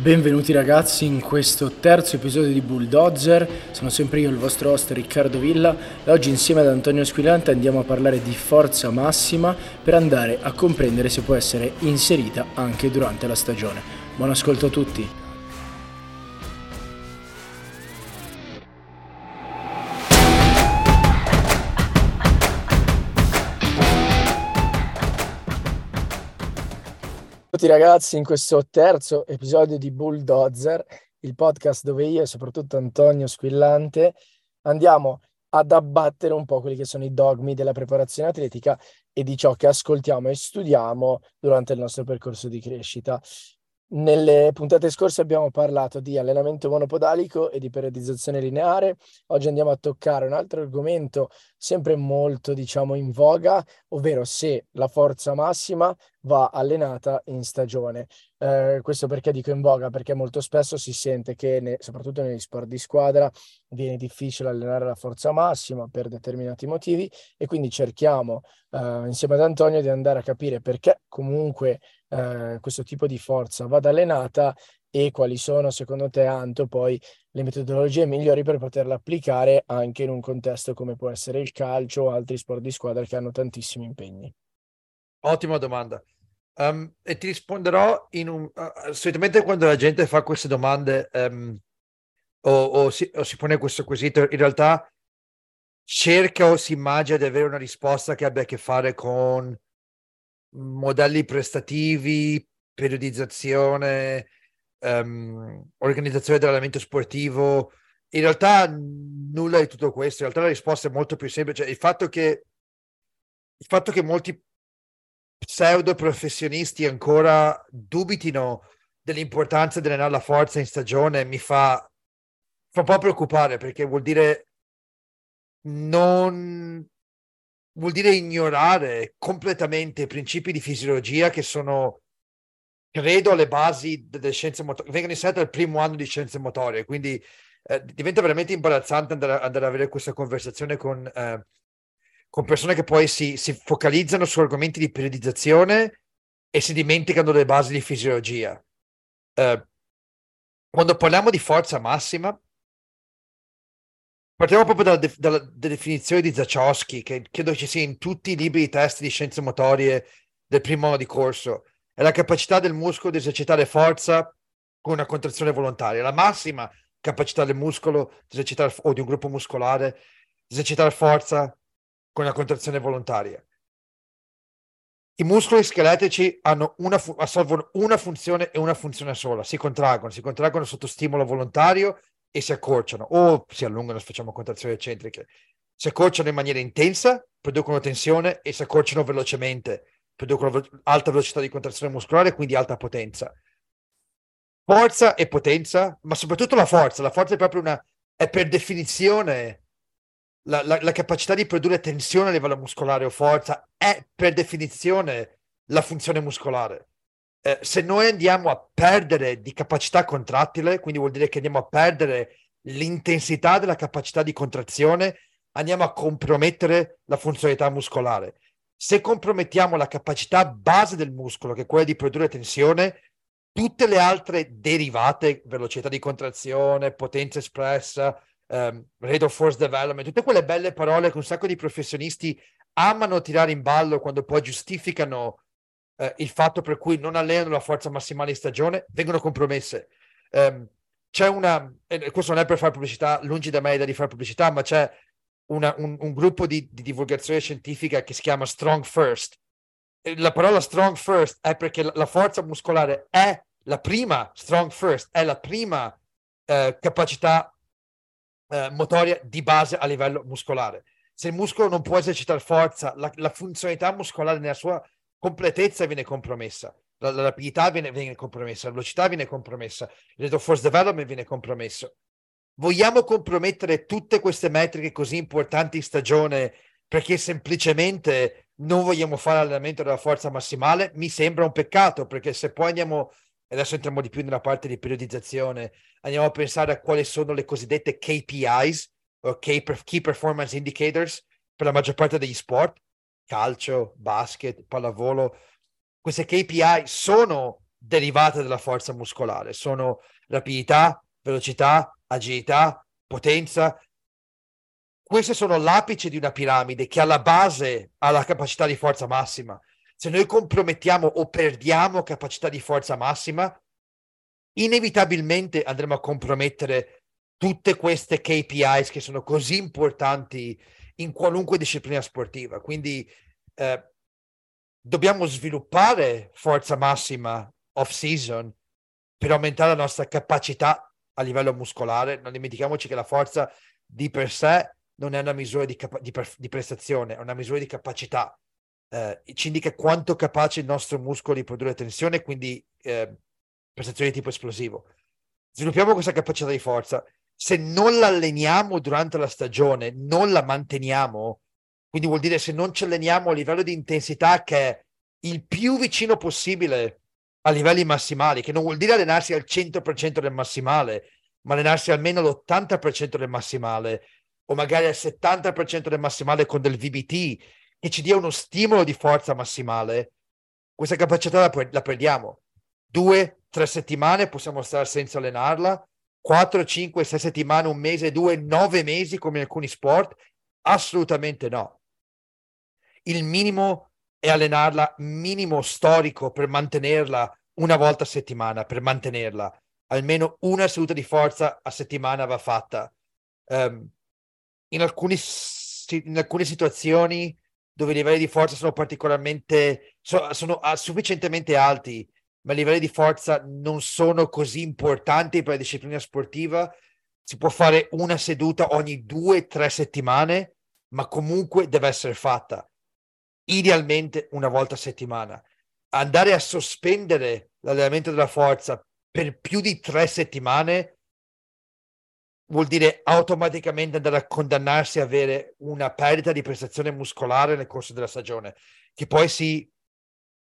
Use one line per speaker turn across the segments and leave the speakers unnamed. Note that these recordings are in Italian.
Benvenuti ragazzi in questo terzo episodio di Bulldozer, sono sempre io il vostro host Riccardo Villa e oggi insieme ad Antonio Squilante andiamo a parlare di forza massima per andare a comprendere se può essere inserita anche durante la stagione. Buon ascolto a tutti! Tutti ragazzi in questo terzo episodio di Bulldozer, il podcast dove io e soprattutto Antonio Squillante andiamo ad abbattere un po' quelli che sono i dogmi della preparazione atletica e di ciò che ascoltiamo e studiamo durante il nostro percorso di crescita. Nelle puntate scorse abbiamo parlato di allenamento monopodalico e di periodizzazione lineare. Oggi andiamo a toccare un altro argomento sempre molto, diciamo, in voga, ovvero se la forza massima va allenata in stagione. Eh, questo perché dico in voga? Perché molto spesso si sente che, ne, soprattutto negli sport di squadra, viene difficile allenare la forza massima per determinati motivi e quindi cerchiamo eh, insieme ad Antonio di andare a capire perché comunque eh, questo tipo di forza vada allenata e quali sono secondo te Anto poi le metodologie migliori per poterla applicare anche in un contesto come può essere il calcio o altri sport di squadra che hanno tantissimi impegni.
Ottima domanda. Um, e ti risponderò in un... Uh, solitamente quando la gente fa queste domande um, o, o, si, o, si, pone questo quesito, in realtà cerca o si immagina di avere una risposta che abbia a che fare con modelli prestativi, periodizzazione, um, organizzazione dell'allenamento sportivo. In realtà nulla di tutto questo, in realtà la risposta è molto più semplice. Il fatto che, il fatto che molti pseudo professionisti ancora dubitino dell'importanza di allenare la forza in stagione mi fa, fa un po' preoccupare perché vuol dire non vuol dire ignorare completamente i principi di fisiologia che sono credo alle basi delle scienze motorie vengono insegnate al primo anno di scienze motorie quindi eh, diventa veramente imbarazzante andare, andare, ad avere questa conversazione con eh, con persone che poi si, si focalizzano su argomenti di periodizzazione e si dimenticano delle basi di fisiologia. Uh, quando parliamo di forza massima, partiamo proprio dalla, de- dalla definizione di Zachowski, che credo ci sia in tutti i libri di test di scienze motorie del primo anno di corso. È la capacità del muscolo di esercitare forza con una contrazione volontaria. La massima capacità del muscolo di esercitare, o di un gruppo muscolare di esercitare forza con la contrazione volontaria. I muscoli scheletrici hanno una assolvono una funzione e una funzione sola, si contraggono, si contraggono sotto stimolo volontario e si accorciano o si allungano se facciamo contrazioni eccentriche. Si accorciano in maniera intensa, producono tensione e si accorciano velocemente, producono ve- alta velocità di contrazione muscolare, quindi alta potenza. Forza e potenza, ma soprattutto la forza. La forza è proprio una, è per definizione la, la, la, capacità di produrre tensione a livello muscolare o forza è per definizione la funzione muscolare. Eh, se noi andiamo a perdere di capacità contrattile, quindi vuol dire che andiamo a perdere l'intensità della capacità di contrazione, andiamo a compromettere la funzionalità muscolare. Se compromettiamo la capacità base del muscolo, che è quella di produrre tensione, tutte le altre derivate, velocità di contrazione, potenza espressa, um, rate of force development, tutte quelle belle parole che un sacco di professionisti amano tirare in ballo quando poi giustificano uh, il fatto per cui non allenano la forza massimale in stagione, vengono compromesse. Um, c'è una, e questo non è per fare pubblicità, lungi da me da di fare pubblicità, ma c'è una, un, un, gruppo di, di, divulgazione scientifica che si chiama Strong First. La parola strong first è perché la, la forza muscolare è la prima, strong first, è la prima eh, capacità eh, motoria di base a livello muscolare. Se il muscolo non può esercitare forza, la, la funzionalità muscolare nella sua completezza viene compromessa. La, la rapidità viene, viene, compromessa, la velocità viene compromessa, il rate of force development viene compromesso. Vogliamo compromettere tutte queste metriche così importanti in stagione perché semplicemente non vogliamo fare allenamento della forza massimale? Mi sembra un peccato perché se poi andiamo adesso entriamo di più nella parte di periodizzazione, andiamo a pensare a quali sono le cosiddette KPIs o Key Performance Indicators per la maggior parte degli sport, calcio, basket, pallavolo. Queste KPI sono derivate dalla forza muscolare. Sono rapidità, velocità, agilità, potenza. Queste sono l'apice di una piramide che alla base ha la capacità di forza massima. Se noi compromettiamo o perdiamo capacità di forza massima, inevitabilmente andremo a compromettere tutte queste KPIs che sono così importanti in qualunque disciplina sportiva. Quindi eh, dobbiamo sviluppare forza massima off season per aumentare la nostra capacità a livello muscolare. Non dimentichiamoci che la forza di per sé non è una misura di, capa- di, per- di prestazione, è una misura di capacità. Eh, ci indica quanto capace il nostro muscolo di produrre tensione, quindi eh, prestazioni di tipo esplosivo. Sviluppiamo questa capacità di forza. Se non la alleniamo durante la stagione, non la manteniamo, quindi vuol dire se non ci alleniamo a livello di intensità che è il più vicino possibile a livelli massimali, che non vuol dire allenarsi al 100% del massimale, ma allenarsi almeno all'80% del massimale o magari al 70% del massimale con del VBT che ci dia uno stimolo di forza massimale, questa capacità la, la perdiamo. Due, tre settimane possiamo stare senza allenarla, quattro, cinque, sei settimane, un mese, due, nove mesi come in alcuni sport? Assolutamente no. Il minimo è allenarla minimo storico per mantenerla una volta a settimana, per mantenerla. Almeno una seduta di forza a settimana va fatta. Um, in, alcuni, in alcune situazioni dove i livelli di forza sono particolarmente so, sono sufficientemente alti, ma i livelli di forza non sono così importanti per la disciplina sportiva, si può fare una seduta ogni due o tre settimane, ma comunque deve essere fatta idealmente una volta a settimana. Andare a sospendere l'allenamento della forza per più di tre settimane vuol dire automaticamente andare a condannarsi a avere una perdita di prestazione muscolare nel corso della stagione, che poi si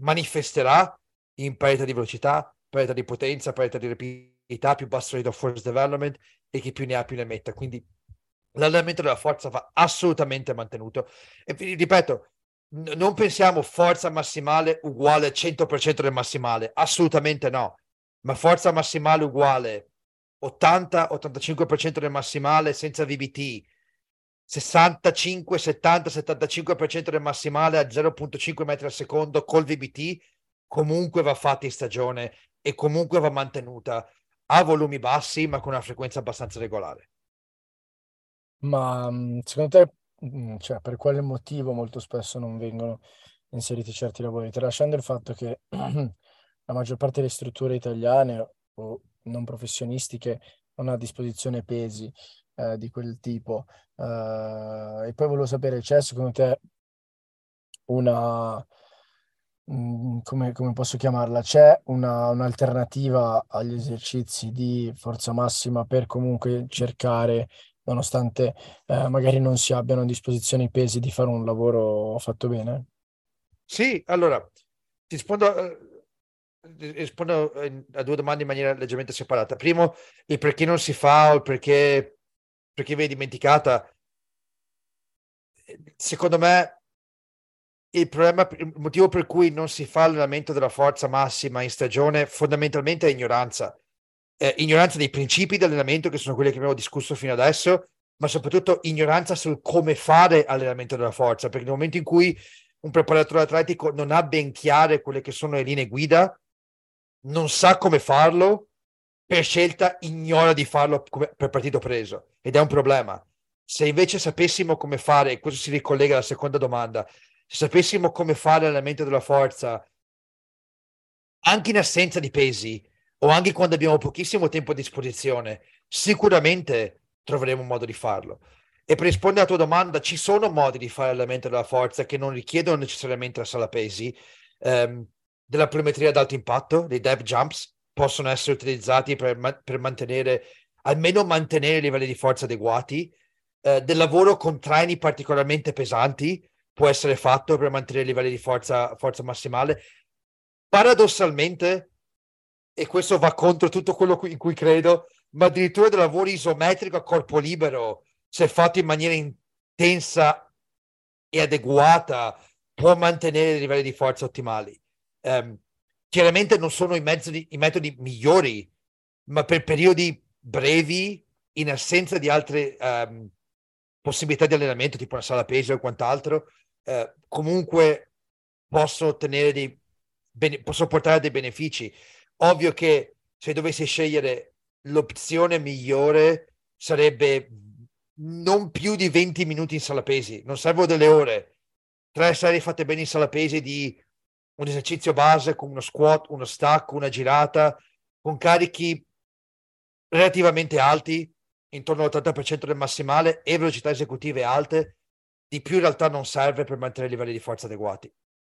manifesterà in perdita di velocità, perdita di potenza, perdita di rapidità, più basso rate of force development e chi più ne ha più ne metta. Quindi l'allenamento della forza va assolutamente mantenuto. E ripeto, n- non pensiamo forza massimale uguale 100% del massimale, assolutamente no, ma forza massimale uguale 80-85% del massimale senza VBT, 65, 70, 75% del massimale a 0.5 metri al secondo col VBT, comunque va fatta in stagione e comunque va mantenuta a volumi bassi ma con una frequenza abbastanza regolare.
Ma mm, secondo te, mm, cioè, per quale motivo molto spesso non vengono inseriti certi lavori? Tralasciando il fatto che la maggior parte delle strutture italiane o non professionistiche non ha a disposizione pesi eh, di quel tipo. Uh, e poi volevo sapere, c'è secondo te una, mh, come, come, posso chiamarla? C'è una, un'alternativa agli esercizi di forza massima per comunque cercare, nonostante eh, magari non si abbiano a disposizione i pesi, di fare un lavoro fatto bene?
Sì, allora, ti rispondo eh, rispondo a due domande in maniera leggermente separata. Primo, il perché non si fa o il perché, perché vi è dimenticata. Secondo me, il problema, il motivo per cui non si fa allenamento della forza massima in stagione fondamentalmente è ignoranza. Eh, ignoranza dei principi di allenamento, che sono quelli che abbiamo discusso fino adesso, ma soprattutto ignoranza sul come fare allenamento della forza, perché nel momento in cui un preparatore atletico non ha ben chiare quelle che sono le linee guida, non sa come farlo, per scelta ignora di farlo per partito preso ed è un problema. Se invece sapessimo come fare, e questo si ricollega alla seconda domanda, se sapessimo come fare l'allenamento della forza anche in assenza di pesi o anche quando abbiamo pochissimo tempo a disposizione, sicuramente troveremo un modo di farlo. E per rispondere alla tua domanda, ci sono modi di fare l'allenamento della forza che non richiedono necessariamente la sala pesi. Um, della pliometria ad alto impatto, dei dev jumps, possono essere utilizzati per, ma- per mantenere, almeno mantenere livelli di forza adeguati. Eh, del lavoro con traini particolarmente pesanti può essere fatto per mantenere livelli di forza, forza massimale. Paradossalmente, e questo va contro tutto quello in cui credo, ma addirittura del lavoro isometrico a corpo libero, se fatto in maniera intensa e adeguata, può mantenere i livelli di forza ottimali. Um, chiaramente non sono i, mezzi, i metodi migliori, ma per periodi brevi, in assenza di altre um, possibilità di allenamento, tipo una sala peso e quant'altro, uh, comunque posso ottenere dei bene- posso portare dei benefici. Ovvio che se dovessi scegliere l'opzione migliore sarebbe non più di 20 minuti in sala pesi, non servono delle ore. Tre serie fatte bene in sala pesi di un esercizio base con uno squat, uno stack, una girata, con carichi relativamente alti, intorno all'80% del massimale e velocità esecutive alte, di più in realtà non serve per mantenere livelli di forza adeguati.